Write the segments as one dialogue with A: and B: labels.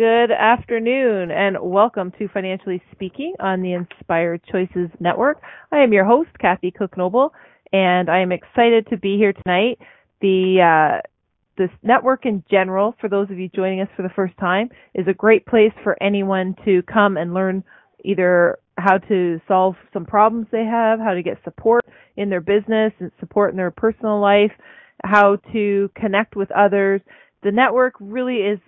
A: Good afternoon and welcome to Financially Speaking on the Inspired Choices Network. I am your host, Kathy Cook Noble, and I am excited to be here tonight. The uh, this network in general, for those of you joining us for the first time, is a great place for anyone to come and learn either how to solve some problems they have, how to get support in their business and support in their personal life, how to connect with others. The network really is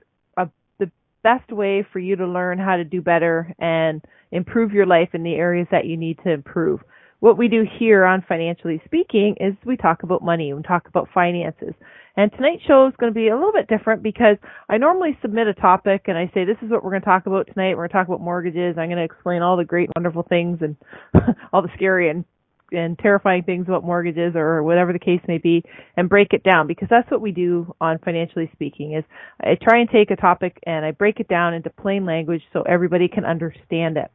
A: best way for you to learn how to do better and improve your life in the areas that you need to improve. What we do here on Financially Speaking is we talk about money, we talk about finances. And tonight's show is going to be a little bit different because I normally submit a topic and I say, this is what we're going to talk about tonight. We're going to talk about mortgages. I'm going to explain all the great, wonderful things and all the scary and and terrifying things about mortgages or whatever the case may be and break it down because that's what we do on financially speaking is I try and take a topic and I break it down into plain language so everybody can understand it.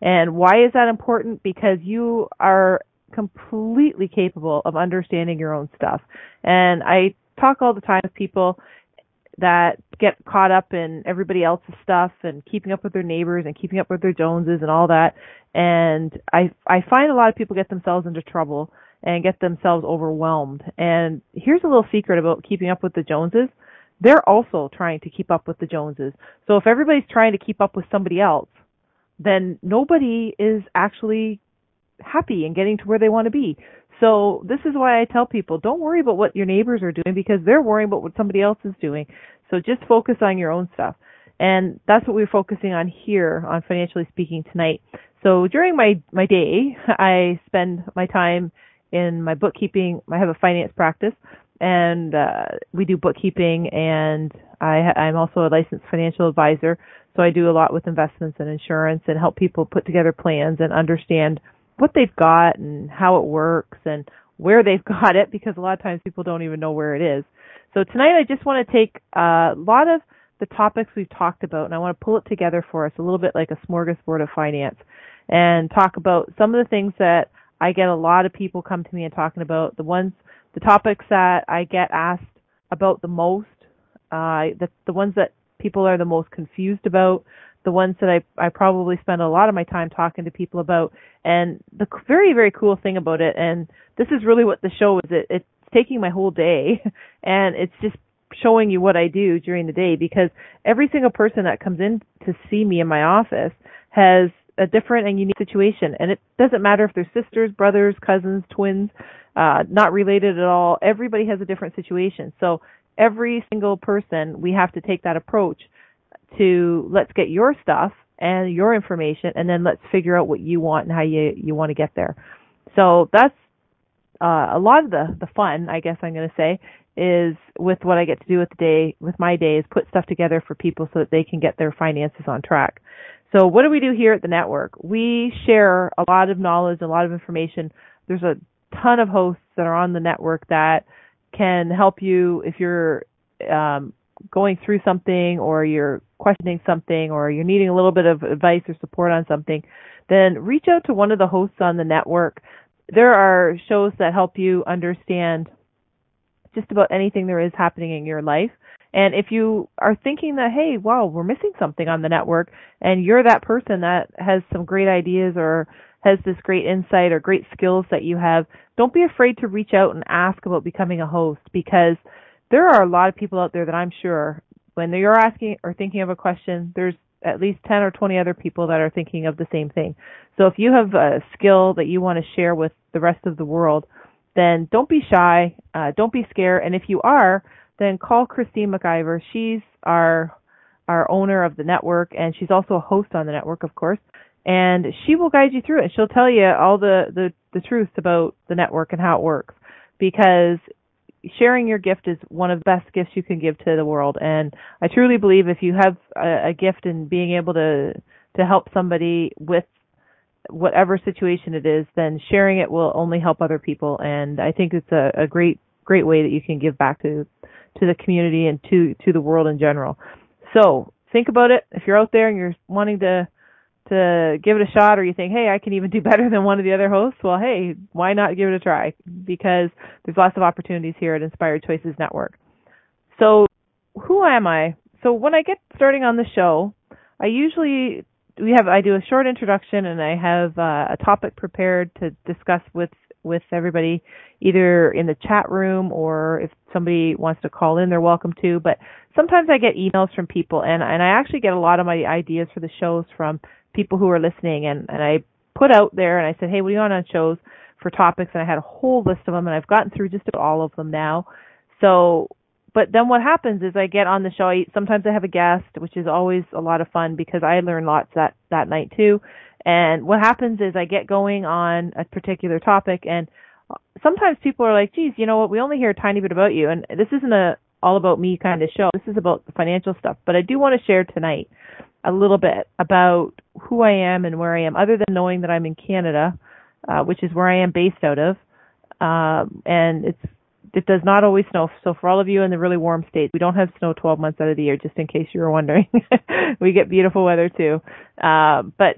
A: And why is that important? Because you are completely capable of understanding your own stuff. And I talk all the time with people that get caught up in everybody else's stuff and keeping up with their neighbors and keeping up with their Joneses and all that. And I I find a lot of people get themselves into trouble and get themselves overwhelmed. And here's a little secret about keeping up with the Joneses. They're also trying to keep up with the Joneses. So if everybody's trying to keep up with somebody else, then nobody is actually happy and getting to where they want to be. So this is why I tell people don't worry about what your neighbors are doing because they're worrying about what somebody else is doing. So just focus on your own stuff. And that's what we're focusing on here on Financially Speaking tonight. So during my, my day, I spend my time in my bookkeeping. I have a finance practice and, uh, we do bookkeeping and I, I'm also a licensed financial advisor. So I do a lot with investments and insurance and help people put together plans and understand what they've got and how it works and where they've got it because a lot of times people don't even know where it is. So tonight I just want to take a lot of the topics we've talked about and I want to pull it together for us a little bit like a smorgasbord of finance and talk about some of the things that I get a lot of people come to me and talking about the ones the topics that I get asked about the most uh the the ones that people are the most confused about the ones that I I probably spend a lot of my time talking to people about. And the very very cool thing about it, and this is really what the show is. It it's taking my whole day, and it's just showing you what I do during the day because every single person that comes in to see me in my office has a different and unique situation and it doesn't matter if they're sisters, brothers, cousins, twins, uh not related at all. Everybody has a different situation. So every single person we have to take that approach to let's get your stuff and your information and then let's figure out what you want and how you you want to get there. So that's uh, a lot of the the fun, I guess I'm going to say, is with what I get to do with the day with my day is put stuff together for people so that they can get their finances on track. So what do we do here at the network? We share a lot of knowledge, a lot of information. There's a ton of hosts that are on the network that can help you if you're um, going through something or you're questioning something or you're needing a little bit of advice or support on something, then reach out to one of the hosts on the network. There are shows that help you understand just about anything there is happening in your life. And if you are thinking that, hey, wow, we're missing something on the network, and you're that person that has some great ideas or has this great insight or great skills that you have, don't be afraid to reach out and ask about becoming a host because there are a lot of people out there that I'm sure when you're asking or thinking of a question, there's at least 10 or 20 other people that are thinking of the same thing. So if you have a skill that you want to share with the rest of the world, then don't be shy, uh, don't be scared, and if you are, then call Christine McIver. She's our our owner of the network, and she's also a host on the network, of course. And she will guide you through it. She'll tell you all the the the truth about the network and how it works, because sharing your gift is one of the best gifts you can give to the world. And I truly believe if you have a, a gift in being able to to help somebody with whatever situation it is, then sharing it will only help other people. And I think it's a, a great, great way that you can give back to, to the community and to, to the world in general. So think about it. If you're out there and you're wanting to, to give it a shot or you think, hey, I can even do better than one of the other hosts, well, hey, why not give it a try? Because there's lots of opportunities here at Inspired Choices Network. So who am I? So when I get starting on the show, I usually we have I do a short introduction and I have uh, a topic prepared to discuss with with everybody either in the chat room or if somebody wants to call in they're welcome to but sometimes I get emails from people and and I actually get a lot of my ideas for the shows from people who are listening and and I put out there and I said hey what do you want on shows for topics and I had a whole list of them and I've gotten through just about all of them now so but then what happens is I get on the show. I, sometimes I have a guest, which is always a lot of fun because I learn lots that that night too. And what happens is I get going on a particular topic, and sometimes people are like, "Geez, you know what? We only hear a tiny bit about you." And this isn't a all about me kind of show. This is about the financial stuff. But I do want to share tonight a little bit about who I am and where I am, other than knowing that I'm in Canada, uh, which is where I am based out of. Um, and it's it does not always snow. So for all of you in the really warm states, we don't have snow 12 months out of the year, just in case you were wondering. we get beautiful weather too. Uh, but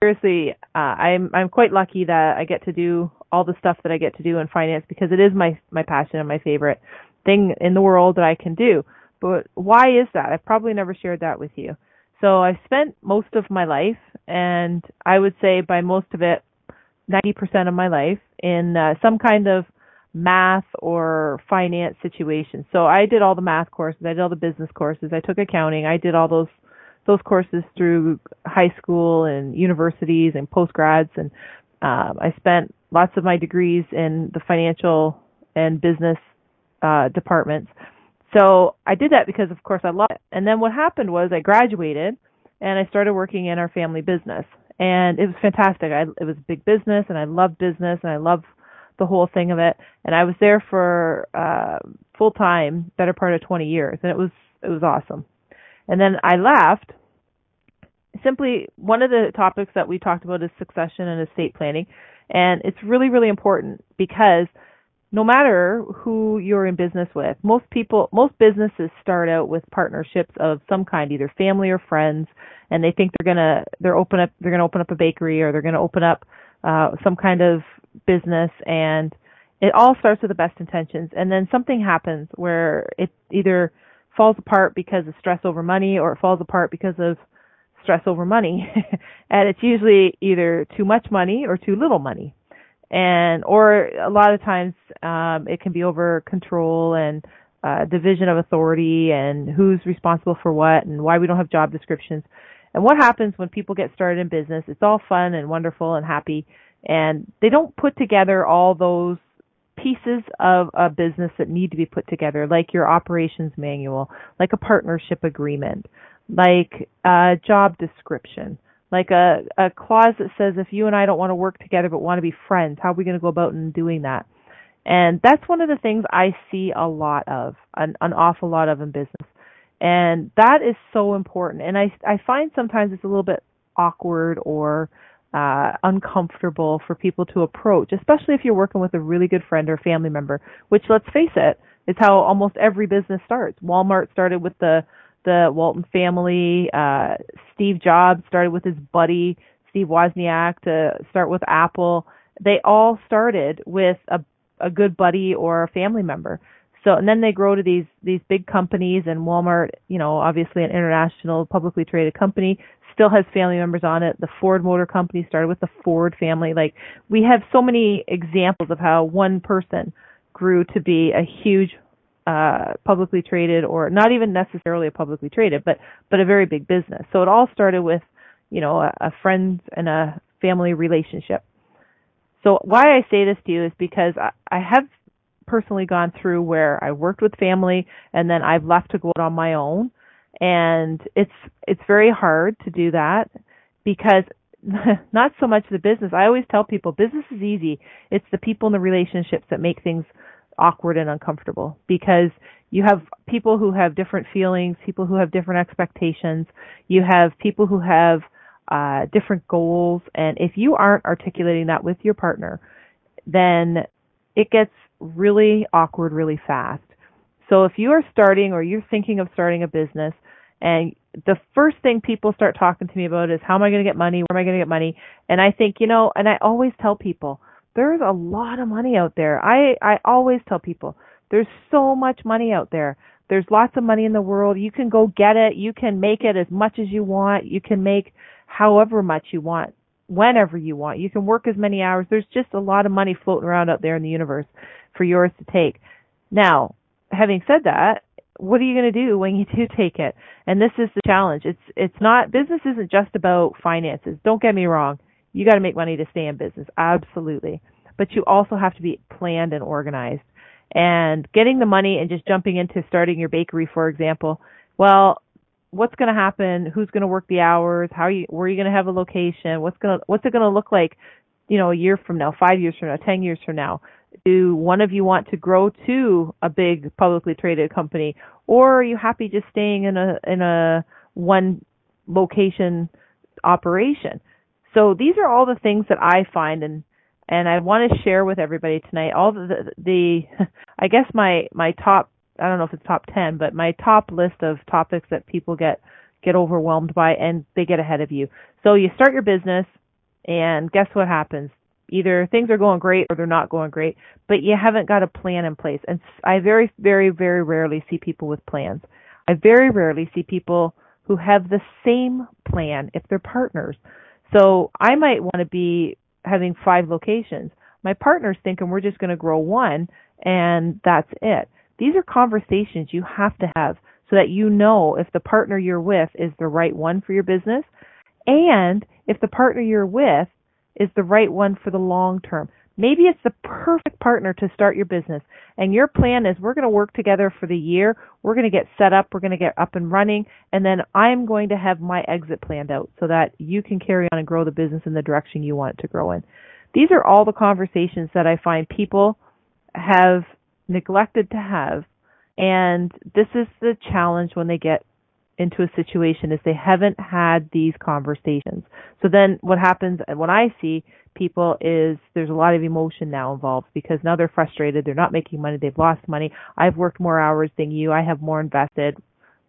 A: seriously, uh, I'm I'm quite lucky that I get to do all the stuff that I get to do in finance because it is my my passion and my favorite thing in the world that I can do. But why is that? I've probably never shared that with you. So I've spent most of my life, and I would say by most of it, 90% of my life in uh, some kind of math or finance situation. So I did all the math courses, I did all the business courses, I took accounting, I did all those those courses through high school and universities and postgrads and um, I spent lots of my degrees in the financial and business uh, departments. So I did that because of course I love it. And then what happened was I graduated and I started working in our family business. And it was fantastic. I, it was a big business and I love business and I love the whole thing of it. And I was there for uh, full time, better part of 20 years, and it was it was awesome. And then I left. Simply, one of the topics that we talked about is succession and estate planning, and it's really really important because no matter who you're in business with, most people, most businesses start out with partnerships of some kind, either family or friends, and they think they're gonna they're open up they're gonna open up a bakery or they're gonna open up uh, some kind of business and it all starts with the best intentions. And then something happens where it either falls apart because of stress over money or it falls apart because of stress over money. And it's usually either too much money or too little money and or a lot of times um it can be over control and uh division of authority and who's responsible for what and why we don't have job descriptions. And what happens when people get started in business it's all fun and wonderful and happy. And they don't put together all those pieces of a business that need to be put together, like your operations manual, like a partnership agreement, like a job description, like a, a clause that says if you and I don't want to work together but want to be friends, how are we going to go about in doing that? And that's one of the things I see a lot of, an, an awful lot of in business. And that is so important. And I, I find sometimes it's a little bit awkward or uh, uncomfortable for people to approach, especially if you're working with a really good friend or family member, which let's face it, is how almost every business starts. Walmart started with the the Walton family. Uh, Steve Jobs started with his buddy Steve Wozniak to start with Apple. They all started with a a good buddy or a family member. So and then they grow to these these big companies and Walmart, you know, obviously an international publicly traded company, still has family members on it. The Ford Motor Company started with the Ford family. Like we have so many examples of how one person grew to be a huge uh publicly traded or not even necessarily a publicly traded, but but a very big business. So it all started with, you know, a, a friend and a family relationship. So why I say this to you is because I, I have personally gone through where I worked with family and then I've left to go out on my own and it's it's very hard to do that because not so much the business. I always tell people business is easy. It's the people and the relationships that make things awkward and uncomfortable because you have people who have different feelings, people who have different expectations, you have people who have uh, different goals. And if you aren't articulating that with your partner, then it gets really awkward really fast. So if you are starting or you're thinking of starting a business and the first thing people start talking to me about is how am I going to get money? Where am I going to get money? And I think, you know, and I always tell people, there's a lot of money out there. I I always tell people, there's so much money out there. There's lots of money in the world. You can go get it. You can make it as much as you want. You can make however much you want, whenever you want. You can work as many hours. There's just a lot of money floating around out there in the universe for yours to take. Now, having said that, what are you going to do when you do take it? And this is the challenge. It's it's not business isn't just about finances. Don't get me wrong. You got to make money to stay in business. Absolutely. But you also have to be planned and organized. And getting the money and just jumping into starting your bakery, for example, well, what's going to happen? Who's going to work the hours? How are you, where are you going to have a location? What's going to, what's it going to look like, you know, a year from now, five years from now, ten years from now? Do one of you want to grow to a big publicly traded company, or are you happy just staying in a in a one location operation? So these are all the things that I find and and I want to share with everybody tonight all the, the, the I guess my my top I don't know if it's top 10 but my top list of topics that people get get overwhelmed by and they get ahead of you. So you start your business and guess what happens? Either things are going great or they're not going great, but you haven't got a plan in place. And I very very very rarely see people with plans. I very rarely see people who have the same plan if they're partners. So I might want to be having five locations. My partner's thinking we're just going to grow one and that's it. These are conversations you have to have so that you know if the partner you're with is the right one for your business and if the partner you're with is the right one for the long term. Maybe it's the perfect partner to start your business and your plan is we're going to work together for the year. We're going to get set up. We're going to get up and running and then I'm going to have my exit planned out so that you can carry on and grow the business in the direction you want it to grow in. These are all the conversations that I find people have neglected to have and this is the challenge when they get into a situation is they haven't had these conversations. So then what happens when I see people is there's a lot of emotion now involved because now they're frustrated, they're not making money, they've lost money, I've worked more hours than you, I have more invested,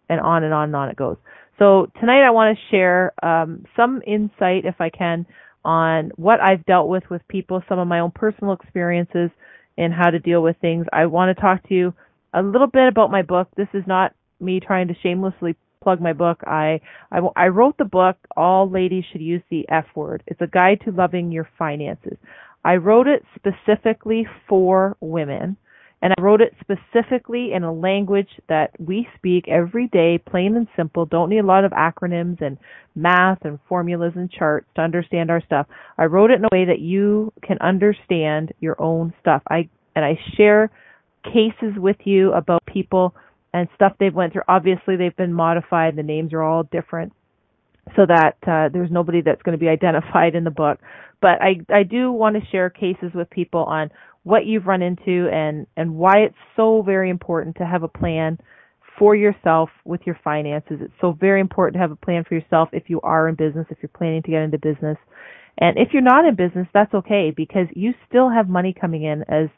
A: and on and on and on it goes. So tonight I want to share um, some insight, if I can, on what I've dealt with with people, some of my own personal experiences, and how to deal with things. I want to talk to you a little bit about my book. This is not me trying to shamelessly plug my book. I, I, I wrote the book, All Ladies Should Use the F Word. It's a guide to loving your finances. I wrote it specifically for women, and I wrote it specifically in a language that we speak every day, plain and simple. Don't need a lot of acronyms and math and formulas and charts to understand our stuff. I wrote it in a way that you can understand your own stuff. I and I share cases with you about people and stuff they've went through. Obviously, they've been modified. The names are all different, so that uh, there's nobody that's going to be identified in the book. But I I do want to share cases with people on what you've run into and and why it's so very important to have a plan for yourself with your finances. It's so very important to have a plan for yourself if you are in business, if you're planning to get into business. And if you're not in business, that's okay because you still have money coming in as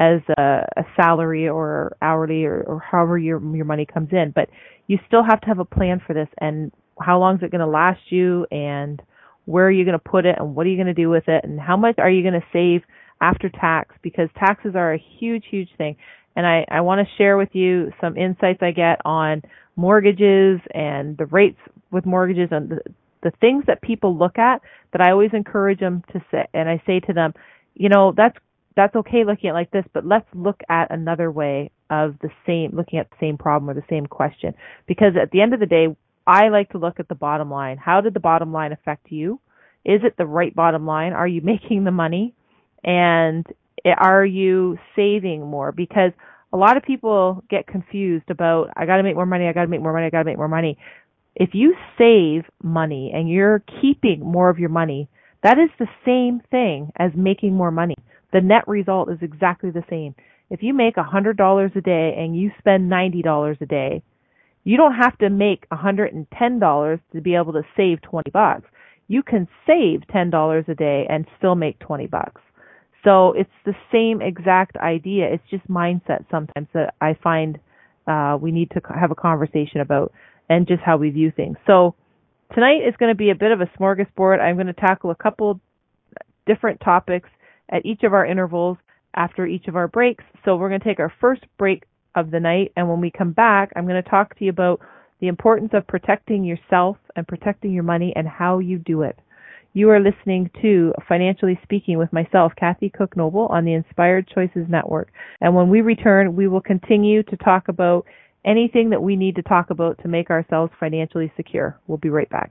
A: as a, a salary or hourly or, or however your your money comes in. But you still have to have a plan for this and how long is it going to last you and where are you going to put it and what are you going to do with it and how much are you going to save after tax because taxes are a huge huge thing and I, I want to share with you some insights I get on mortgages and the rates with mortgages and the, the things that people look at that I always encourage them to say and I say to them, you know, that's that's okay looking at it like this, but let's look at another way of the same, looking at the same problem or the same question. Because at the end of the day, I like to look at the bottom line. How did the bottom line affect you? Is it the right bottom line? Are you making the money? And are you saving more? Because a lot of people get confused about, I gotta make more money, I gotta make more money, I gotta make more money. If you save money and you're keeping more of your money, that is the same thing as making more money the net result is exactly the same. If you make $100 a day and you spend $90 a day, you don't have to make $110 to be able to save 20 bucks. you can save $10 a day and still make 20 bucks. So it's the same exact idea. It's just mindset sometimes that I find uh, we need to have a conversation about and just how we view things. So tonight is going to be a bit of a smorgasbord. I'm going to tackle a couple different topics at each of our intervals after each of our breaks. So we're going to take our first break of the night, and when we come back, I'm going to talk to you about the importance of protecting yourself and protecting your money and how you do it. You are listening to Financially Speaking with myself, Kathy Cook Noble, on the Inspired Choices Network. And when we return, we will continue to talk about anything that we need to talk about to make ourselves financially secure. We'll be right back.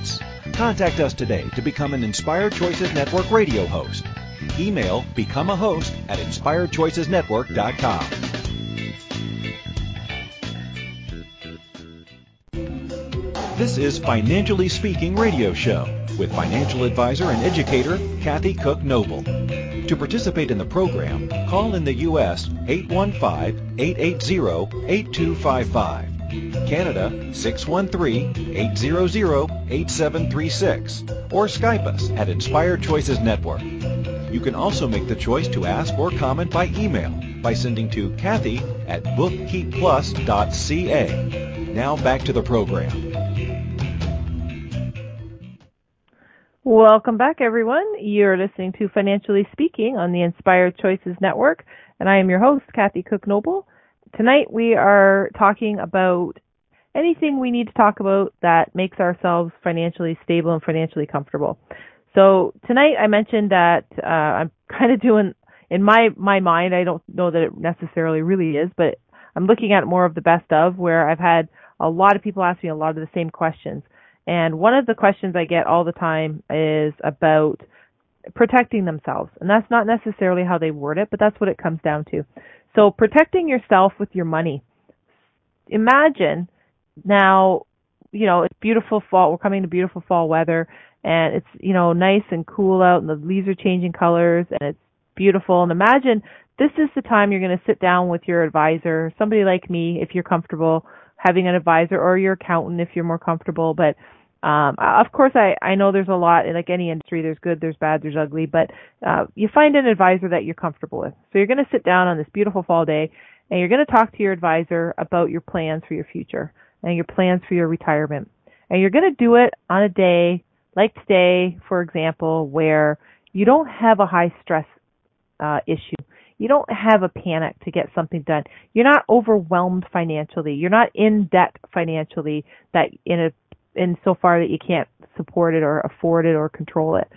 B: Contact us today to become an Inspired Choices Network radio host. Email become a host at inspiredchoicesnetwork.com. This is Financially Speaking Radio Show with financial advisor and educator Kathy Cook Noble. To participate in the program, call in the U.S. 815-880-8255 Canada 613-800-8736 or Skype us at Inspired Choices Network. You can also make the choice to ask or comment by email by sending to Kathy at bookkeepplus.ca. Now back to the program.
A: Welcome back, everyone. You're listening to Financially Speaking on the Inspired Choices Network, and I am your host, Kathy Cook Noble. Tonight we are talking about anything we need to talk about that makes ourselves financially stable and financially comfortable. So tonight I mentioned that uh, I'm kind of doing in my my mind. I don't know that it necessarily really is, but I'm looking at more of the best of where I've had a lot of people ask me a lot of the same questions. And one of the questions I get all the time is about protecting themselves. And that's not necessarily how they word it, but that's what it comes down to. So protecting yourself with your money. Imagine now, you know, it's beautiful fall. We're coming to beautiful fall weather and it's, you know, nice and cool out and the leaves are changing colors and it's beautiful. And imagine this is the time you're going to sit down with your advisor, somebody like me, if you're comfortable having an advisor or your accountant if you're more comfortable. But um, of course, I, I know there's a lot, like any industry, there's good, there's bad, there's ugly, but uh, you find an advisor that you're comfortable with. So you're going to sit down on this beautiful fall day and you're going to talk to your advisor about your plans for your future and your plans for your retirement. And you're going to do it on a day like today, for example, where you don't have a high stress uh, issue. You don't have a panic to get something done. You're not overwhelmed financially. You're not in debt financially that in a in so far that you can't support it or afford it or control it.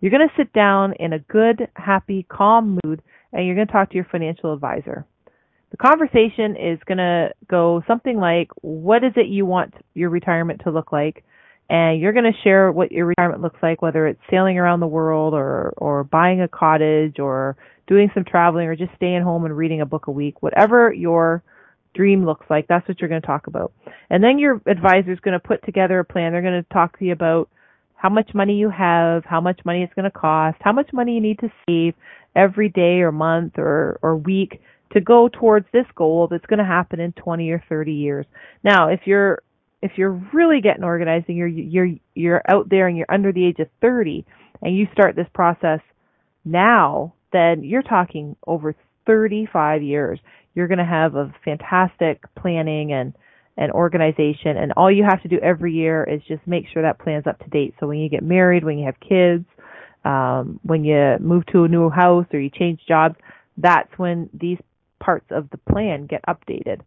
A: You're going to sit down in a good, happy, calm mood and you're going to talk to your financial advisor. The conversation is going to go something like, what is it you want your retirement to look like? And you're going to share what your retirement looks like, whether it's sailing around the world or, or buying a cottage or doing some traveling or just staying home and reading a book a week, whatever your dream looks like. That's what you're going to talk about. And then your advisor is going to put together a plan. They're going to talk to you about how much money you have, how much money it's going to cost, how much money you need to save, every day or month or, or week to go towards this goal that's going to happen in 20 or 30 years. Now, if you're if you're really getting organized and you're you're you're out there and you're under the age of 30 and you start this process now, then you're talking over 35 years. You're going to have a fantastic planning and and organization and all you have to do every year is just make sure that plan's up to date. So when you get married, when you have kids, um, when you move to a new house or you change jobs, that's when these parts of the plan get updated.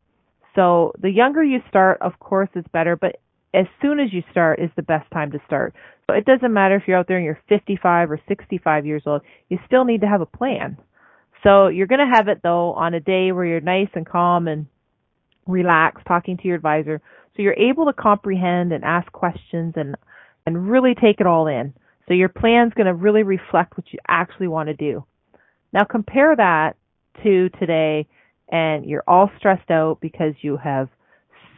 A: So the younger you start, of course, is better, but as soon as you start is the best time to start. So it doesn't matter if you're out there and you're 55 or 65 years old, you still need to have a plan. So you're going to have it though on a day where you're nice and calm and relaxed talking to your advisor. So you're able to comprehend and ask questions and, and really take it all in. So your plan's going to really reflect what you actually want to do. Now compare that to today and you're all stressed out because you have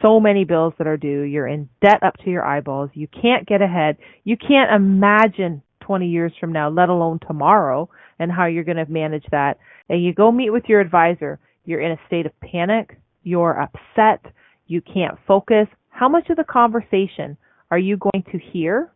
A: so many bills that are due. You're in debt up to your eyeballs. You can't get ahead. You can't imagine 20 years from now, let alone tomorrow, and how you're going to manage that. And you go meet with your advisor. You're in a state of panic. You're upset. You can't focus. How much of the conversation are you going to hear?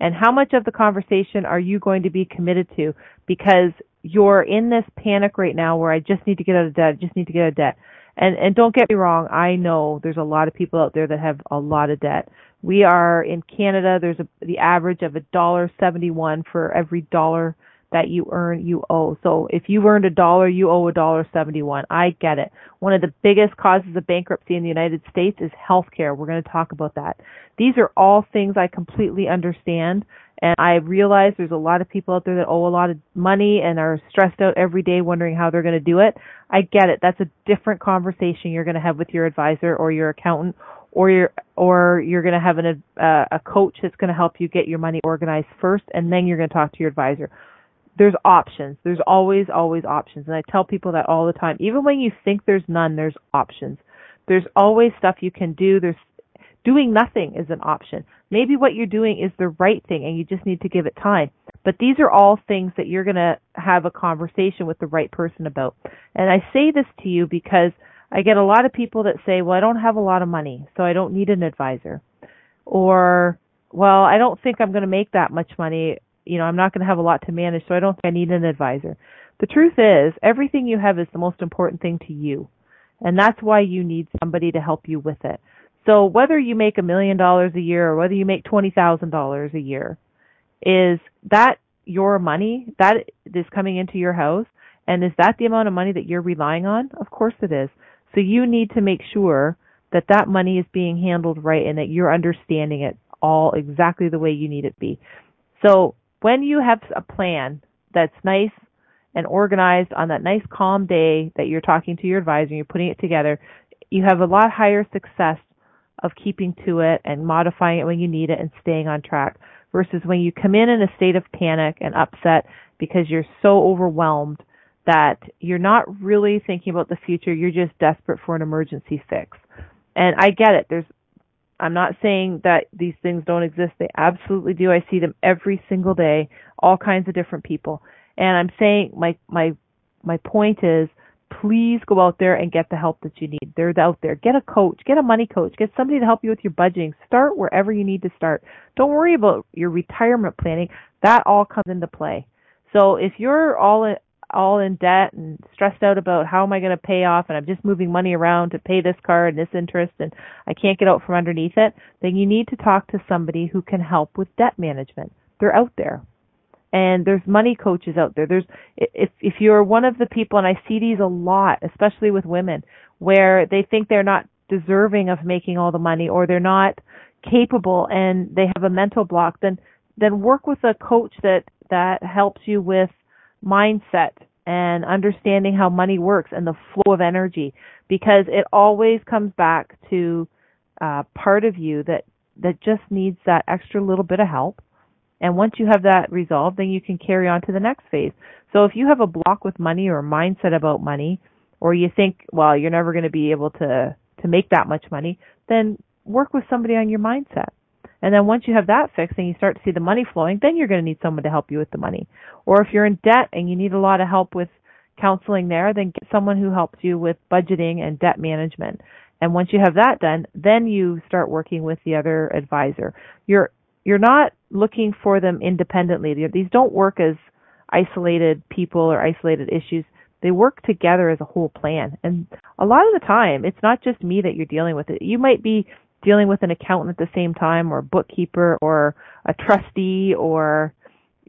A: And how much of the conversation are you going to be committed to? Because you're in this panic right now where I just need to get out of debt, I just need to get out of debt. And and don't get me wrong, I know there's a lot of people out there that have a lot of debt. We are in Canada, there's a the average of a dollar seventy one for every dollar that you earn, you owe. So if you earned a dollar, you owe a dollar seventy-one. I get it. One of the biggest causes of bankruptcy in the United States is healthcare. We're going to talk about that. These are all things I completely understand. And I realize there's a lot of people out there that owe a lot of money and are stressed out every day wondering how they're going to do it. I get it. That's a different conversation you're going to have with your advisor or your accountant or you're or you're going to have an, uh, a coach that's going to help you get your money organized first and then you're going to talk to your advisor there's options. There's always, always options. And I tell people that all the time. Even when you think there's none, there's options. There's always stuff you can do. There's doing nothing is an option. Maybe what you're doing is the right thing and you just need to give it time. But these are all things that you're going to have a conversation with the right person about. And I say this to you because I get a lot of people that say, well, I don't have a lot of money, so I don't need an advisor. Or, well, I don't think I'm going to make that much money you know, I'm not going to have a lot to manage, so I don't think I need an advisor. The truth is, everything you have is the most important thing to you. And that's why you need somebody to help you with it. So whether you make a million dollars a year or whether you make $20,000 a year, is that your money that is coming into your house? And is that the amount of money that you're relying on? Of course it is. So you need to make sure that that money is being handled right and that you're understanding it all exactly the way you need it to be. So when you have a plan that's nice and organized on that nice calm day that you're talking to your advisor and you're putting it together, you have a lot higher success of keeping to it and modifying it when you need it and staying on track versus when you come in in a state of panic and upset because you're so overwhelmed that you're not really thinking about the future, you're just desperate for an emergency fix. And I get it. There's I'm not saying that these things don't exist. They absolutely do. I see them every single day, all kinds of different people. And I'm saying my my my point is please go out there and get the help that you need. They're out there. Get a coach, get a money coach, get somebody to help you with your budgeting. Start wherever you need to start. Don't worry about your retirement planning. That all comes into play. So if you're all all in debt and stressed out about how am I going to pay off and I'm just moving money around to pay this card and this interest and I can't get out from underneath it, then you need to talk to somebody who can help with debt management. They're out there. And there's money coaches out there. There's if if you're one of the people and I see these a lot, especially with women, where they think they're not deserving of making all the money or they're not capable and they have a mental block, then then work with a coach that that helps you with mindset and understanding how money works and the flow of energy because it always comes back to uh, part of you that that just needs that extra little bit of help. And once you have that resolved then you can carry on to the next phase. So if you have a block with money or a mindset about money or you think well you're never going to be able to to make that much money then work with somebody on your mindset And then once you have that fixed and you start to see the money flowing, then you're going to need someone to help you with the money. Or if you're in debt and you need a lot of help with counseling there, then get someone who helps you with budgeting and debt management. And once you have that done, then you start working with the other advisor. You're you're not looking for them independently. These don't work as isolated people or isolated issues. They work together as a whole plan. And a lot of the time, it's not just me that you're dealing with it. You might be dealing with an accountant at the same time or a bookkeeper or a trustee or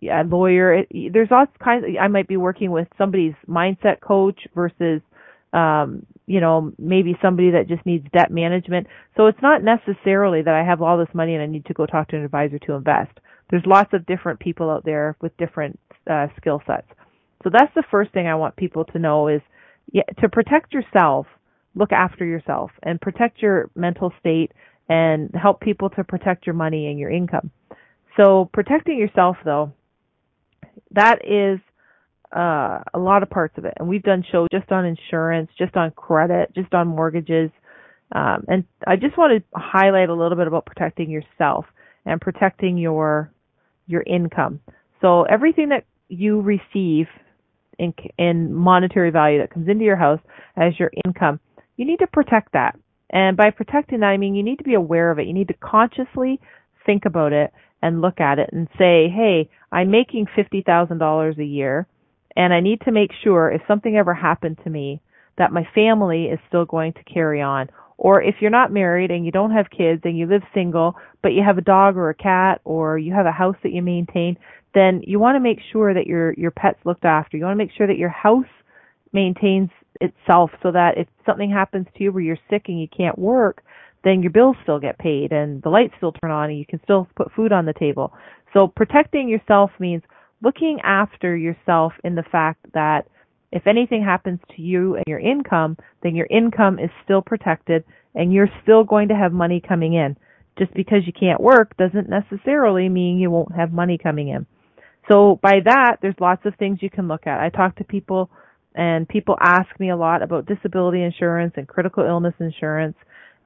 A: a lawyer. It, there's all kinds of, I might be working with somebody's mindset coach versus um, you know, maybe somebody that just needs debt management. So it's not necessarily that I have all this money and I need to go talk to an advisor to invest. There's lots of different people out there with different uh, skill sets. So that's the first thing I want people to know is yeah, to protect yourself, look after yourself and protect your mental state and help people to protect your money and your income. So protecting yourself though, that is uh, a lot of parts of it. And we've done shows just on insurance, just on credit, just on mortgages. Um, and I just want to highlight a little bit about protecting yourself and protecting your your income. So everything that you receive in, in monetary value that comes into your house as your income, you need to protect that. And by protecting that, I mean you need to be aware of it. You need to consciously think about it and look at it and say, hey, I'm making $50,000 a year and I need to make sure if something ever happened to me that my family is still going to carry on. Or if you're not married and you don't have kids and you live single, but you have a dog or a cat or you have a house that you maintain, then you want to make sure that your your pet's looked after. You want to make sure that your house maintains itself so that if something happens to you where you're sick and you can't work, then your bills still get paid and the lights still turn on and you can still put food on the table. So protecting yourself means looking after yourself in the fact that if anything happens to you and your income, then your income is still protected and you're still going to have money coming in. Just because you can't work doesn't necessarily mean you won't have money coming in. So by that, there's lots of things you can look at. I talk to people and people ask me a lot about disability insurance and critical illness insurance.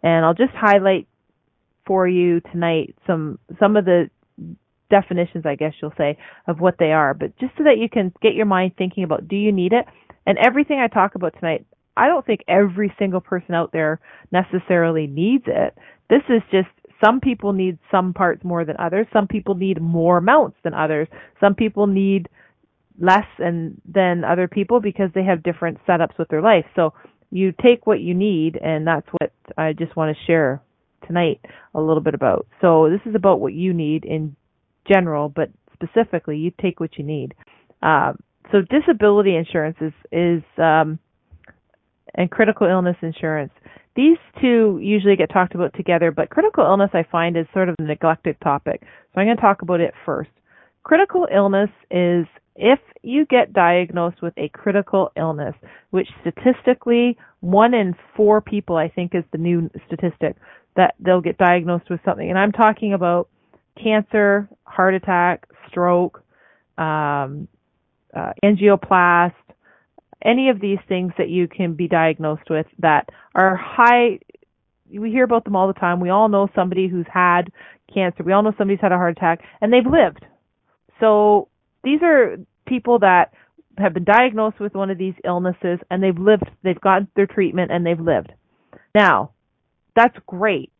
A: And I'll just highlight for you tonight some, some of the definitions, I guess you'll say, of what they are, but just so that you can get your mind thinking about do you need it? And everything I talk about tonight, I don't think every single person out there necessarily needs it. This is just some people need some parts more than others. Some people need more amounts than others. Some people need less and than other people because they have different setups with their life. So you take what you need and that's what I just want to share tonight a little bit about. So this is about what you need in general, but specifically, you take what you need. Uh, so disability insurance is is um, and critical illness insurance. These two usually get talked about together, but critical illness I find is sort of a neglected topic. So I'm going to talk about it first. Critical illness is if you get diagnosed with a critical illness, which statistically one in four people I think is the new statistic that they'll get diagnosed with something. And I'm talking about cancer, heart attack, stroke, um, uh, angioplast, any of these things that you can be diagnosed with that are high. We hear about them all the time. We all know somebody who's had cancer. We all know somebody's had a heart attack and they've lived. So these are people that have been diagnosed with one of these illnesses and they've lived, they've gotten their treatment and they've lived. Now, that's great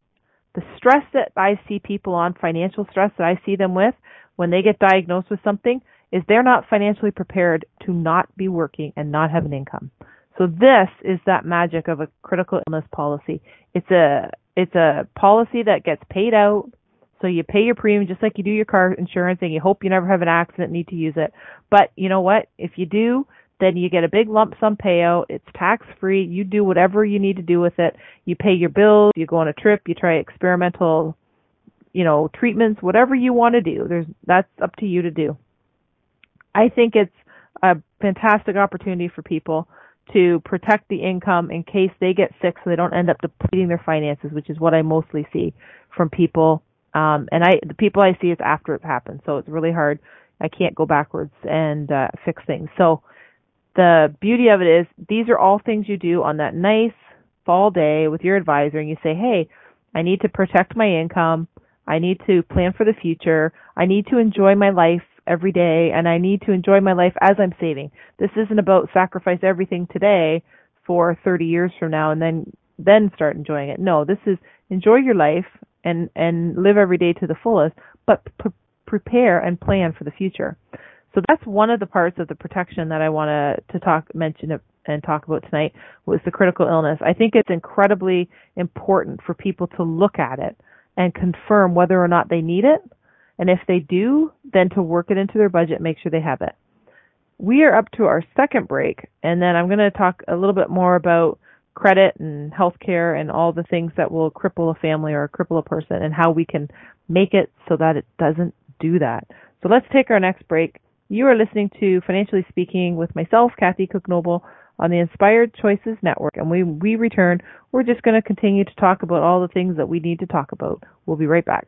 A: the stress that I see people on, financial stress that I see them with when they get diagnosed with something, is they're not financially prepared to not be working and not have an income. So this is that magic of a critical illness policy. It's a it's a policy that gets paid out. So you pay your premium just like you do your car insurance and you hope you never have an accident and need to use it. But you know what? If you do, then you get a big lump sum payout. It's tax free. You do whatever you need to do with it. You pay your bills, you go on a trip, you try experimental, you know, treatments, whatever you want to do. There's that's up to you to do. I think it's a fantastic opportunity for people to protect the income in case they get sick so they don't end up depleting their finances, which is what I mostly see from people. Um, and I, the people I see is after it's happened. So it's really hard. I can't go backwards and, uh, fix things. So, the beauty of it is these are all things you do on that nice fall day with your advisor and you say, Hey, I need to protect my income. I need to plan for the future. I need to enjoy my life every day and I need to enjoy my life as I'm saving. This isn't about sacrifice everything today for 30 years from now and then then start enjoying it. No, this is enjoy your life and and live every day to the fullest, but prepare and plan for the future. So that's one of the parts of the protection that I want to to talk mention and talk about tonight was the critical illness. I think it's incredibly important for people to look at it and confirm whether or not they need it, and if they do, then to work it into their budget, make sure they have it. We are up to our second break, and then I'm going to talk a little bit more about credit and healthcare and all the things that will cripple a family or cripple a person and how we can make it so that it doesn't do that. So let's take our next break. You are listening to Financially Speaking with myself, Kathy Cook Noble, on the Inspired Choices Network. And when we return, we're just going to continue to talk about all the things that we need to talk about. We'll be right back.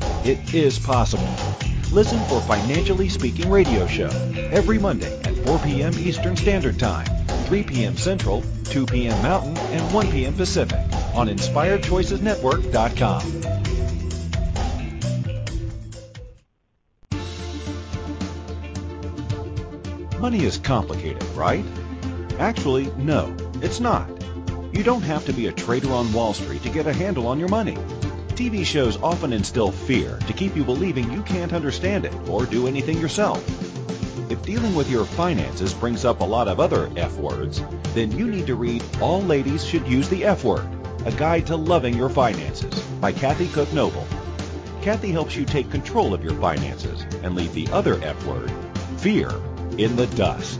B: It is possible. Listen for Financially Speaking radio show every Monday at 4 p.m. Eastern Standard Time, 3 p.m. Central, 2 p.m. Mountain, and 1 p.m. Pacific on InspiredChoicesNetwork.com. Money is complicated, right? Actually, no, it's not. You don't have to be a trader on Wall Street to get a handle on your money. TV shows often instill fear to keep you believing you can't understand it or do anything yourself. If dealing with your finances brings up a lot of other F words, then you need to read All Ladies Should Use the F Word, a guide to loving your finances by Kathy Cook Noble. Kathy helps you take control of your finances and leave the other F word, fear, in the dust.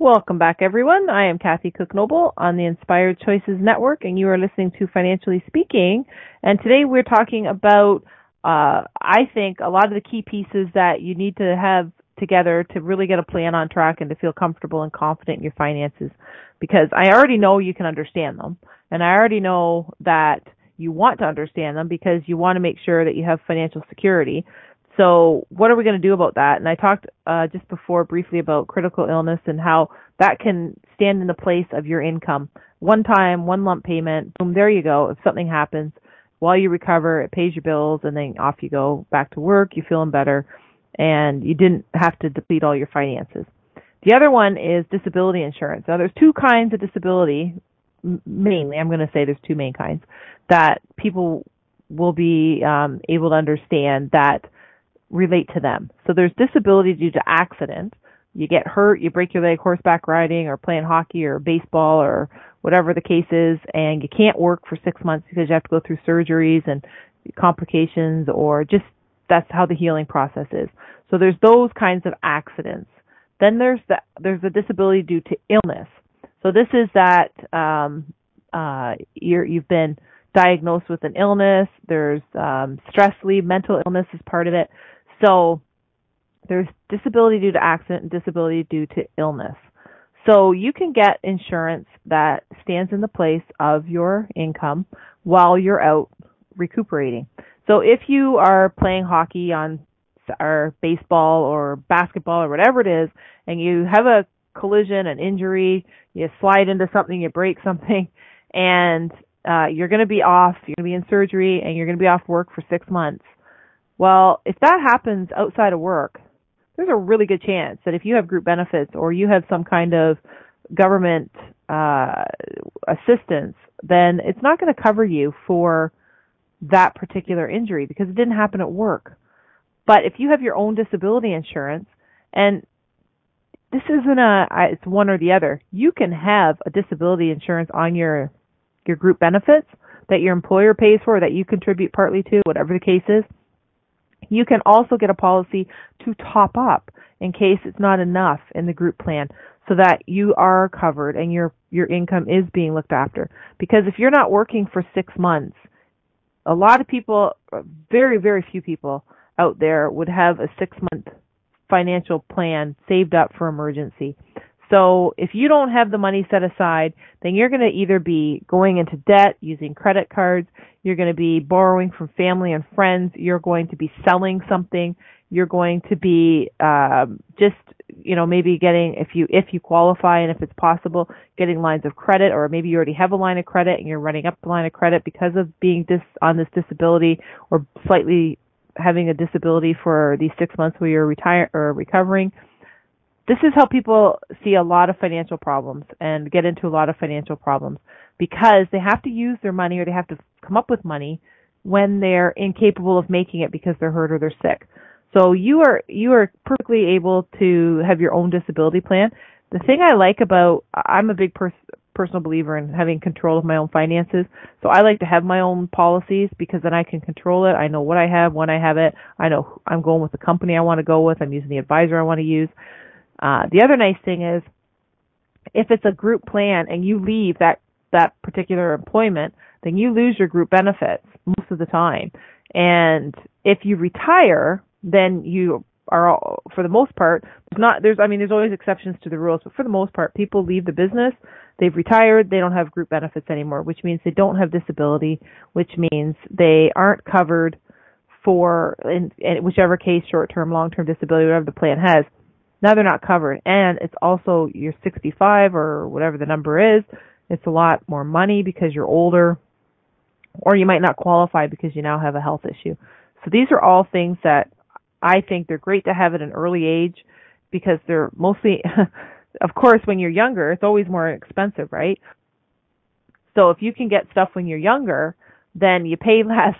A: Welcome back, everyone. I am Kathy Cook Noble on the Inspired Choices Network, and you are listening to Financially Speaking. And today we're talking about, uh, I think, a lot of the key pieces that you need to have together to really get a plan on track and to feel comfortable and confident in your finances. Because I already know you can understand them, and I already know that you want to understand them because you want to make sure that you have financial security. So what are we going to do about that? And I talked uh, just before briefly about critical illness and how that can stand in the place of your income. One time, one lump payment, boom, there you go. If something happens, while you recover, it pays your bills, and then off you go back to work. You're feeling better, and you didn't have to deplete all your finances. The other one is disability insurance. Now, there's two kinds of disability, mainly. I'm going to say there's two main kinds that people will be um, able to understand that relate to them. So there's disability due to accident. You get hurt, you break your leg horseback riding or playing hockey or baseball or whatever the case is, and you can't work for six months because you have to go through surgeries and complications or just that's how the healing process is. So there's those kinds of accidents. Then there's the there's the disability due to illness. So this is that um, uh, you're, you've been diagnosed with an illness. There's um, stress leave, mental illness is part of it. So there's disability due to accident and disability due to illness. So you can get insurance that stands in the place of your income while you're out recuperating. So if you are playing hockey on or baseball or basketball or whatever it is and you have a collision, an injury, you slide into something, you break something and uh, you're going to be off, you're going to be in surgery and you're going to be off work for 6 months well, if that happens outside of work, there's a really good chance that if you have group benefits or you have some kind of government uh, assistance, then it's not going to cover you for that particular injury because it didn't happen at work. But if you have your own disability insurance, and this isn't a it's one or the other, you can have a disability insurance on your your group benefits that your employer pays for, that you contribute partly to, whatever the case is. You can also get a policy to top up in case it's not enough in the group plan so that you are covered and your your income is being looked after. Because if you're not working for 6 months, a lot of people very very few people out there would have a 6 month financial plan saved up for emergency. So if you don't have the money set aside, then you're going to either be going into debt using credit cards, you're going to be borrowing from family and friends, you're going to be selling something, you're going to be um, just you know maybe getting if you if you qualify and if it's possible getting lines of credit or maybe you already have a line of credit and you're running up the line of credit because of being dis on this disability or slightly having a disability for these six months where you're retire or recovering this is how people see a lot of financial problems and get into a lot of financial problems because they have to use their money or they have to come up with money when they're incapable of making it because they're hurt or they're sick. So you are you are perfectly able to have your own disability plan. The thing I like about I'm a big pers- personal believer in having control of my own finances. So I like to have my own policies because then I can control it. I know what I have, when I have it. I know I'm going with the company I want to go with. I'm using the advisor I want to use. Uh, the other nice thing is if it's a group plan and you leave that that particular employment, then you lose your group benefits most of the time. And if you retire, then you are all, for the most part not there's I mean there's always exceptions to the rules, but for the most part people leave the business, they've retired, they don't have group benefits anymore, which means they don't have disability, which means they aren't covered for in, in whichever case short term, long term disability, whatever the plan has now they're not covered. And it's also you're 65 or whatever the number is. It's a lot more money because you're older, or you might not qualify because you now have a health issue. So these are all things that I think they're great to have at an early age because they're mostly, of course, when you're younger, it's always more expensive, right? So if you can get stuff when you're younger, then you pay less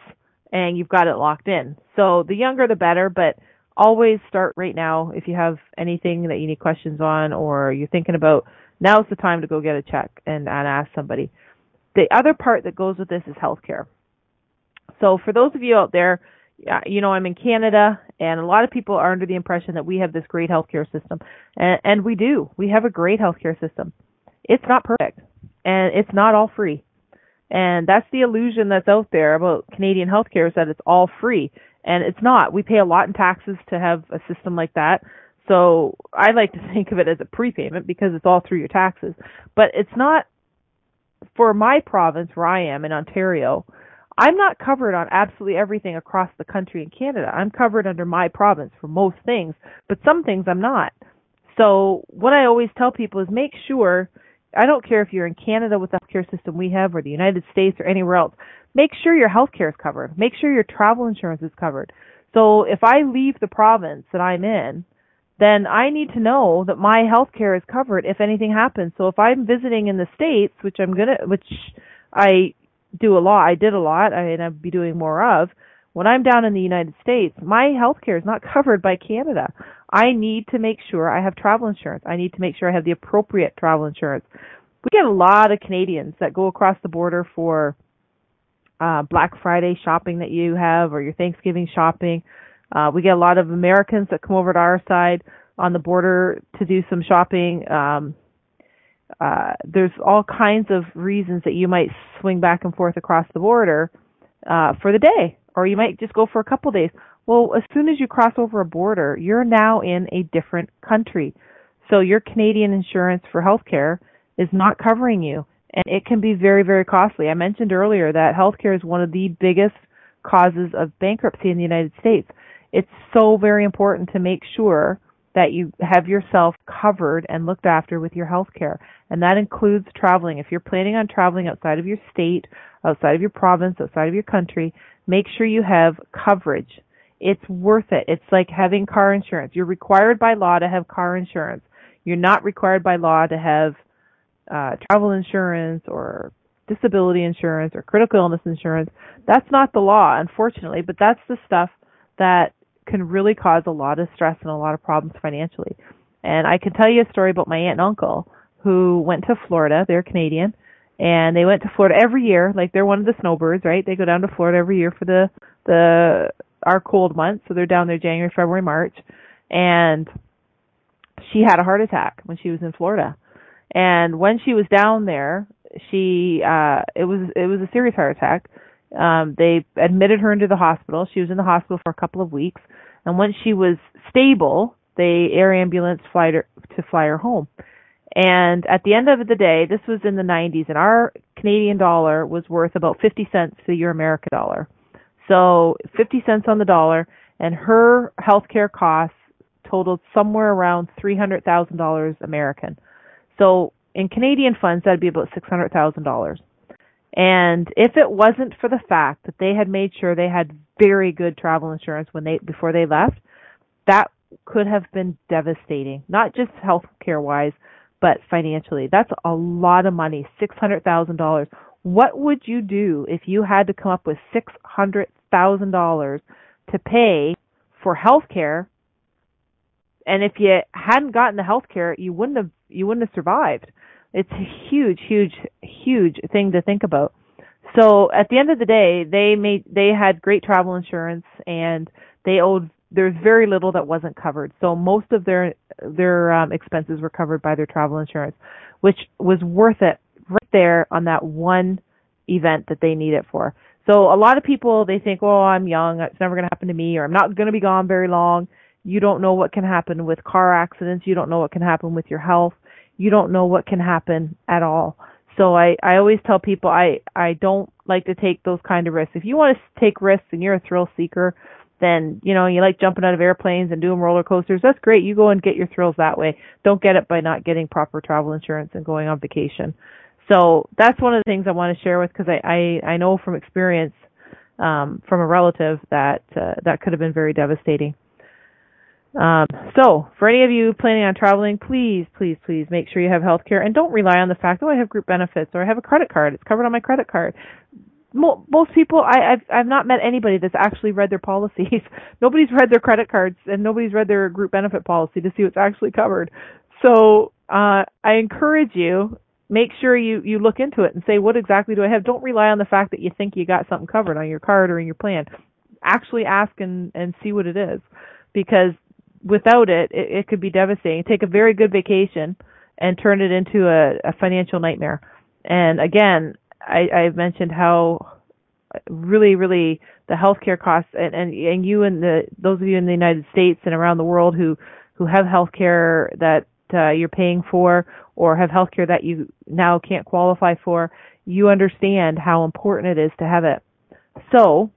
A: and you've got it locked in. So the younger the better, but always start right now if you have anything that you need questions on or you're thinking about now's the time to go get a check and, and ask somebody. The other part that goes with this is healthcare. So for those of you out there, you know, I'm in Canada and a lot of people are under the impression that we have this great healthcare system. And, and we do. We have a great healthcare system. It's not perfect and it's not all free. And that's the illusion that's out there about Canadian healthcare is that it's all free and it's not. We pay a lot in taxes to have a system like that. So I like to think of it as a prepayment because it's all through your taxes. But it's not for my province where I am in Ontario. I'm not covered on absolutely everything across the country in Canada. I'm covered under my province for most things, but some things I'm not. So what I always tell people is make sure I don't care if you're in Canada with the healthcare system we have or the United States or anywhere else make sure your health care is covered. Make sure your travel insurance is covered. So if I leave the province that I'm in, then I need to know that my health care is covered if anything happens. So if I'm visiting in the States, which I'm gonna, which I do a lot, I did a lot, I, and I'll be doing more of, when I'm down in the United States, my health care is not covered by Canada. I need to make sure I have travel insurance. I need to make sure I have the appropriate travel insurance. We get a lot of Canadians that go across the border for uh, Black Friday shopping that you have or your Thanksgiving shopping. Uh, we get a lot of Americans that come over to our side on the border to do some shopping. Um, uh, there's all kinds of reasons that you might swing back and forth across the border uh, for the day, or you might just go for a couple days. Well, as soon as you cross over a border, you're now in a different country. So your Canadian insurance for healthcare is not covering you and it can be very, very costly. I mentioned earlier that healthcare is one of the biggest causes of bankruptcy in the United States. It's so very important to make sure that you have yourself covered and looked after with your health care. And that includes traveling. If you're planning on traveling outside of your state, outside of your province, outside of your country, make sure you have coverage. It's worth it. It's like having car insurance. You're required by law to have car insurance. You're not required by law to have uh, travel insurance or disability insurance or critical illness insurance. That's not the law, unfortunately, but that's the stuff that can really cause a lot of stress and a lot of problems financially. And I can tell you a story about my aunt and uncle who went to Florida. They're Canadian. And they went to Florida every year, like they're one of the snowbirds, right? They go down to Florida every year for the the our cold months, so they're down there January, February, March. And she had a heart attack when she was in Florida. And when she was down there, she uh it was it was a serious heart attack. Um they admitted her into the hospital. She was in the hospital for a couple of weeks. And once she was stable, they air ambulance flight her to fly her home. And at the end of the day, this was in the 90s, and our Canadian dollar was worth about 50 cents to your American dollar. So 50 cents on the dollar, and her healthcare costs totaled somewhere around $300,000 American. So in Canadian funds, that'd be about $600,000. And if it wasn't for the fact that they had made sure they had very good travel insurance when they before they left, that could have been devastating, not just healthcare wise, but financially. That's a lot of money, $600,000. What would you do if you had to come up with $600,000 to pay for health care? And if you hadn't gotten the health care, you wouldn't have you wouldn't have survived. It's a huge, huge, huge thing to think about. So at the end of the day, they made they had great travel insurance and they owed there's very little that wasn't covered. So most of their their um, expenses were covered by their travel insurance, which was worth it right there on that one event that they need it for. So a lot of people they think, "Oh, I'm young, it's never going to happen to me," or "I'm not going to be gone very long." You don't know what can happen with car accidents. You don't know what can happen with your health. You don't know what can happen at all. So I I always tell people I I don't like to take those kind of risks. If you want to take risks and you're a thrill seeker, then you know you like jumping out of airplanes and doing roller coasters that's great you go and get your thrills that way don't get it by not getting proper travel insurance and going on vacation so that's one of the things i want to share with because I, I i know from experience um from a relative that uh, that could have been very devastating um, so, for any of you planning on traveling, please, please, please make sure you have health care and don't rely on the fact, oh, I have group benefits or I have a credit card. It's covered on my credit card most people I, I've I've not met anybody that's actually read their policies. nobody's read their credit cards and nobody's read their group benefit policy to see what's actually covered. So uh, I encourage you make sure you you look into it and say what exactly do I have. Don't rely on the fact that you think you got something covered on your card or in your plan. Actually ask and and see what it is because without it, it, it could be devastating. Take a very good vacation and turn it into a, a financial nightmare. And again, I, I've mentioned how really, really the healthcare costs and, and, and you and the, those of you in the United States and around the world who, who have healthcare that uh, you're paying for or have healthcare that you now can't qualify for, you understand how important it is to have it. So,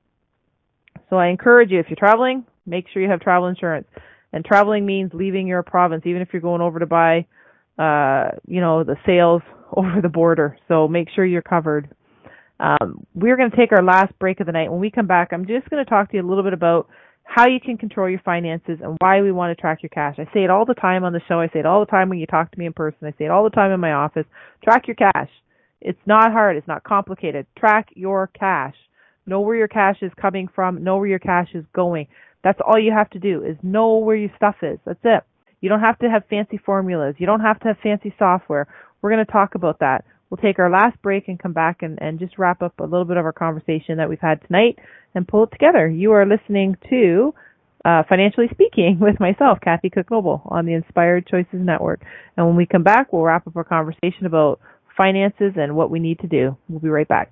A: so I encourage you, if you're traveling, make sure you have travel insurance. And traveling means leaving your province, even if you're going over to buy, uh, you know, the sales over the border. So make sure you're covered. Um, we're going to take our last break of the night. When we come back, I'm just going to talk to you a little bit about how you can control your finances and why we want to track your cash. I say it all the time on the show. I say it all the time when you talk to me in person. I say it all the time in my office. Track your cash. It's not hard. It's not complicated. Track your cash. Know where your cash is coming from. Know where your cash is going. That's all you have to do is know where your stuff is. That's it. You don't have to have fancy formulas. You don't have to have fancy software. We're going to talk about that. We'll take our last break and come back and, and just wrap up a little bit of our conversation that we've had tonight and pull it together. You are listening to uh, Financially Speaking with myself, Kathy Cook Noble, on the Inspired Choices Network. And when we come back, we'll wrap up our conversation about finances and what we need to do. We'll be right back.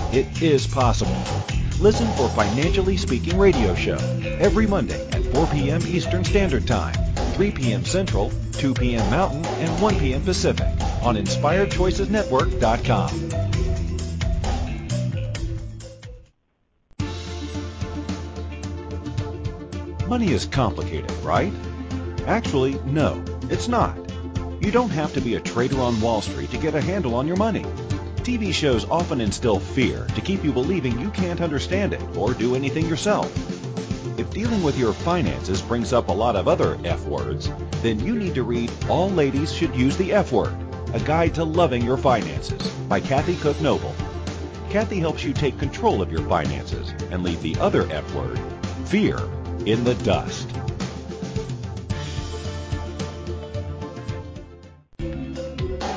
B: It is possible. Listen for Financially Speaking Radio Show every Monday at 4 p.m. Eastern Standard Time, 3 p.m. Central, 2 p.m. Mountain, and 1 p.m. Pacific on InspiredChoicesNetwork.com. Money is complicated, right? Actually, no, it's not. You don't have to be a trader on Wall Street to get a handle on your money. TV shows often instill fear to keep you believing you can't understand it or do anything yourself. If dealing with your finances brings up a lot of other F words, then you need to read All Ladies Should Use the F Word, a guide to loving your finances by Kathy Cook Noble. Kathy helps you take control of your finances and leave the other F word, fear, in the dust.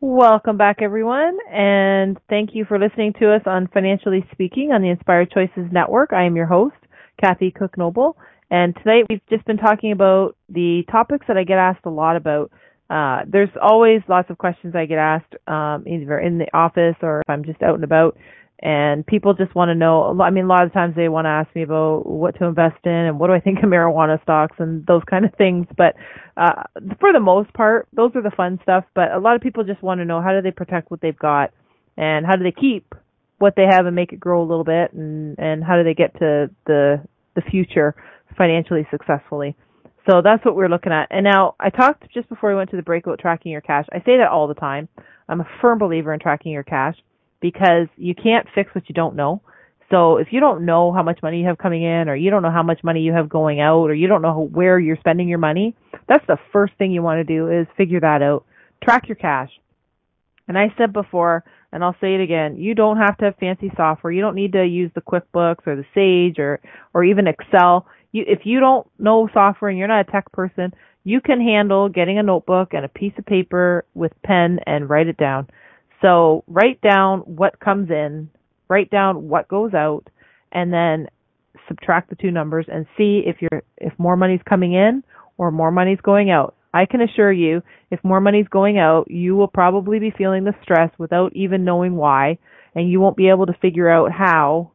A: Welcome back, everyone, and thank you for listening to us on Financially Speaking on the Inspired Choices Network. I am your host, Kathy Cook Noble, and tonight we've just been talking about the topics that I get asked a lot about. Uh, there's always lots of questions I get asked, um, either in the office or if I'm just out and about, and people just want to know. I mean, a lot of times they want to ask me about what to invest in and what do I think of marijuana stocks and those kind of things. But uh, for the most part, those are the fun stuff. But a lot of people just want to know how do they protect what they've got and how do they keep what they have and make it grow a little bit and and how do they get to the the future financially successfully. So that's what we're looking at. And now I talked just before we went to the break about tracking your cash. I say that all the time. I'm a firm believer in tracking your cash because you can't fix what you don't know. So if you don't know how much money you have coming in or you don't know how much money you have going out or you don't know where you're spending your money, that's the first thing you want to do is figure that out. Track your cash. And I said before, and I'll say it again, you don't have to have fancy software. You don't need to use the QuickBooks or the Sage or or even Excel. You if you don't know software and you're not a tech person, you can handle getting a notebook and a piece of paper with pen and write it down. So write down what comes in, write down what goes out, and then subtract the two numbers and see if you're if more money's coming in or more money's going out. I can assure you, if more money's going out, you will probably be feeling the stress without even knowing why, and you won't be able to figure out how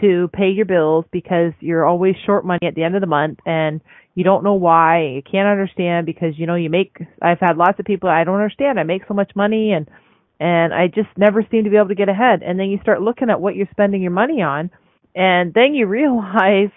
A: to pay your bills because you're always short money at the end of the month and you don't know why, you can't understand because you know you make I've had lots of people I don't understand. I make so much money and and I just never seem to be able to get ahead. And then you start looking at what you're spending your money on, and then you realize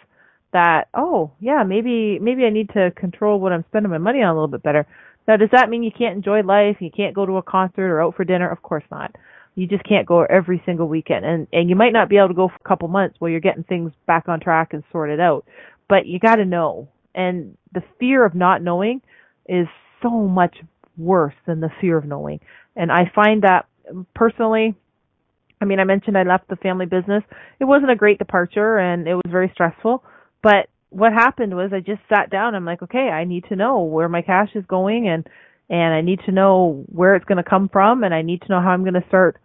A: that oh yeah maybe maybe I need to control what I'm spending my money on a little bit better. Now does that mean you can't enjoy life? You can't go to a concert or out for dinner? Of course not. You just can't go every single weekend, and and you might not be able to go for a couple months while you're getting things back on track and sorted out. But you got to know, and the fear of not knowing is so much worse than the fear of knowing. And I find that personally, I mean, I mentioned I left the family business. It wasn't a great departure and it was very stressful. But what happened was I just sat down. I'm like, okay, I need to know where my cash is going and, and I need to know where it's going to come from and I need to know how I'm going to start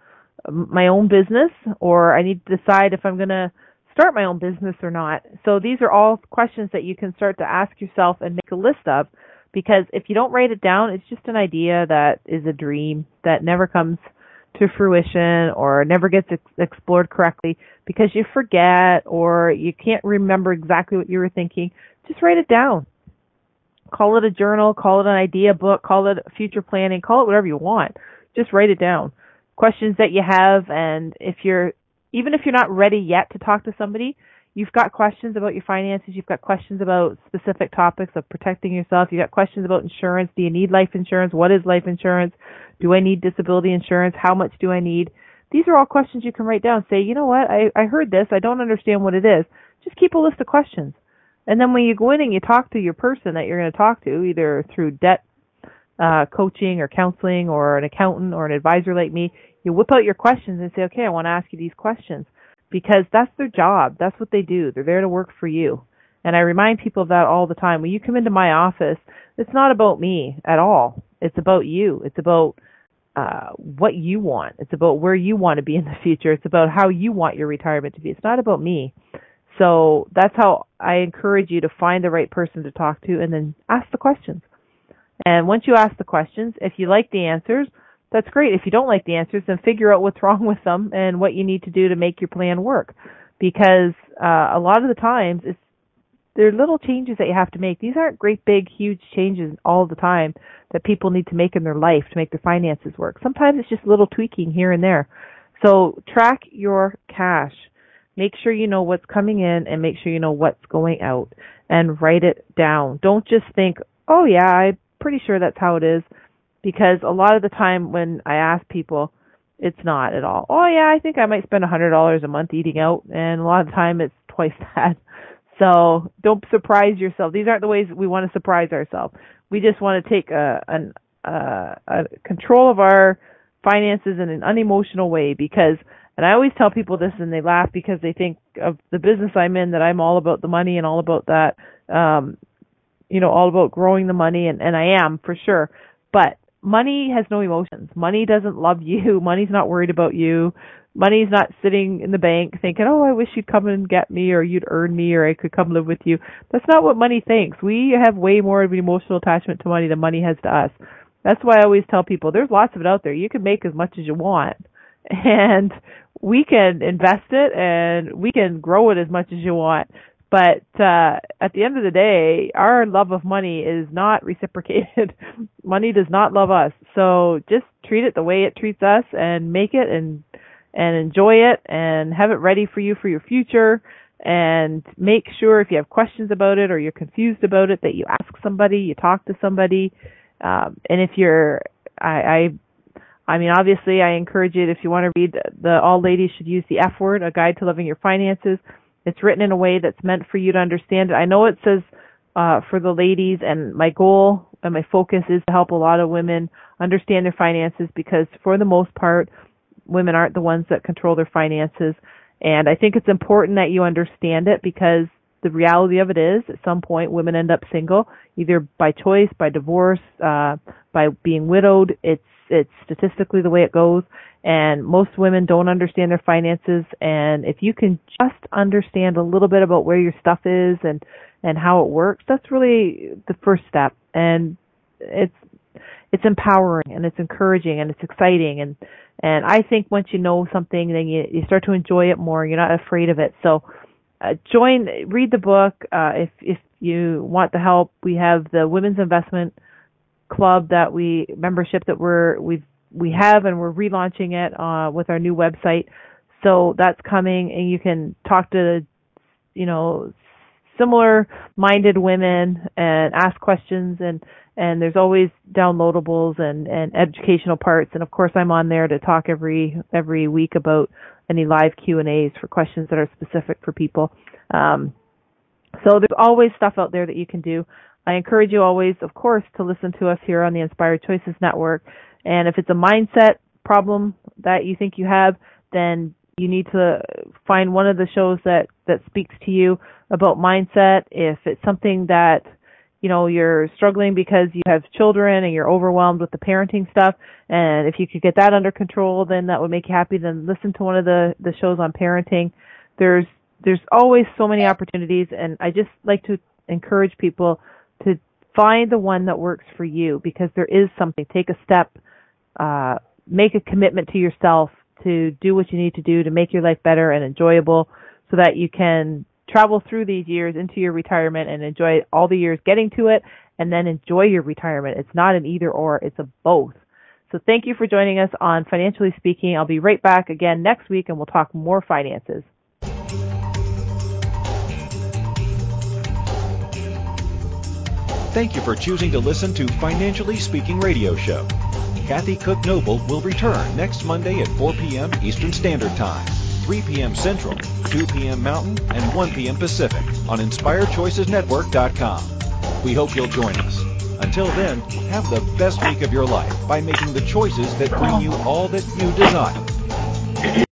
A: my own business or I need to decide if I'm going to start my own business or not. So these are all questions that you can start to ask yourself and make a list of because if you don't write it down, it's just an idea that is a dream that never comes to fruition or never gets ex- explored correctly because you forget or you can't remember exactly what you were thinking. Just write it down. Call it a journal, call it an idea book, call it future planning, call it whatever you want. Just write it down. Questions that you have and if you're even if you're not ready yet to talk to somebody, you've got questions about your finances, you've got questions about specific topics of protecting yourself, you've got questions about insurance. Do you need life insurance? What is life insurance? Do I need disability insurance? How much do I need? These are all questions you can write down. Say, you know what? I, I heard this. I don't understand what it is. Just keep a list of questions. And then when you go in and you talk to your person that you're going to talk to, either through debt uh, coaching or counseling or an accountant or an advisor like me, you whip out your questions and say, okay, I want to ask you these questions because that's their job. That's what they do. They're there to work for you. And I remind people of that all the time. When you come into my office, it's not about me at all. It's about you. It's about uh, what you want. It's about where you want to be in the future. It's about how you want your retirement to be. It's not about me. So that's how I encourage you to find the right person to talk to and then ask the questions. And once you ask the questions, if you like the answers, that's great. If you don't like the answers, then figure out what's wrong with them and what you need to do to make your plan work. Because uh, a lot of the times, it's there are little changes that you have to make. These aren't great big huge changes all the time that people need to make in their life to make their finances work. Sometimes it's just little tweaking here and there. So track your cash. Make sure you know what's coming in and make sure you know what's going out and write it down. Don't just think, "Oh yeah, I'm pretty sure that's how it is." Because a lot of the time when I ask people, it's not at all. Oh yeah, I think I might spend a hundred dollars a month eating out, and a lot of the time it's twice that. So don't surprise yourself. These aren't the ways we want to surprise ourselves. We just want to take a, an, uh, a control of our finances in an unemotional way because, and I always tell people this and they laugh because they think of the business I'm in that I'm all about the money and all about that, um, you know, all about growing the money and, and I am for sure. But money has no emotions. Money doesn't love you. Money's not worried about you money's not sitting in the bank thinking, "Oh, I wish you'd come and get me, or you'd earn me, or I could come live with you." That's not what money thinks. We have way more of an emotional attachment to money than money has to us. That's why I always tell people there's lots of it out there. You can make as much as you want, and we can invest it and we can grow it as much as you want. But uh, at the end of the day, our love of money is not reciprocated. money does not love us. So just treat it the way it treats us and make it and and enjoy it and have it ready for you for your future and make sure if you have questions about it or you're confused about it that you ask somebody, you talk to somebody. Um, and if you're, I, I, I mean, obviously, I encourage it if you want to read the All Ladies Should Use the F Word, A Guide to Loving Your Finances. It's written in a way that's meant for you to understand it. I know it says uh, for the ladies, and my goal and my focus is to help a lot of women understand their finances because, for the most part, women aren't the ones that control their finances. And I think it's important that you understand it because the reality of it is at some point women end up single, either by choice, by divorce, uh, by being widowed. It's, it's statistically the way it goes. And most women don't understand their finances. And if you can just understand a little bit about where your stuff is and, and how it works, that's really the first step. And it's, it's empowering and it's encouraging and it's exciting and and I think once you know something, then you, you start to enjoy it more. You're not afraid of it. So, uh, join, read the book. Uh, if, if you want the help, we have the Women's Investment Club that we, membership that we're, we've, we have and we're relaunching it, uh, with our new website. So that's coming and you can talk to, you know, similar minded women and ask questions and and there's always downloadables and, and educational parts. And of course, I'm on there to talk every every week about any live Q and A's for questions that are specific for people. Um, so there's always stuff out there that you can do. I encourage you always, of course, to listen to us here on the Inspired Choices Network. And if it's a mindset problem that you think you have, then you need to find one of the shows that that speaks to you about mindset. If it's something that you know you're struggling because you have children and you're overwhelmed with the parenting stuff and if you could get that under control then that would make you happy then listen to one of the the shows on parenting there's there's always so many opportunities and i just like to encourage people to find the one that works for you because there is something take a step uh make a commitment to yourself to do what you need to do to make your life better and enjoyable so that you can travel through these years into your retirement and enjoy all the years getting to it and then enjoy your retirement. It's not an either or, it's a both. So thank you for joining us on Financially Speaking. I'll be right back again next week and we'll talk more finances.
B: Thank you for choosing to listen to Financially Speaking Radio Show. Kathy Cook Noble will return next Monday at 4 p.m. Eastern Standard Time. 3 p.m. Central, 2 p.m. Mountain, and 1 p.m. Pacific on InspiredChoicesNetwork.com. We hope you'll join us. Until then, have the best week of your life by making the choices that bring you all that you desire.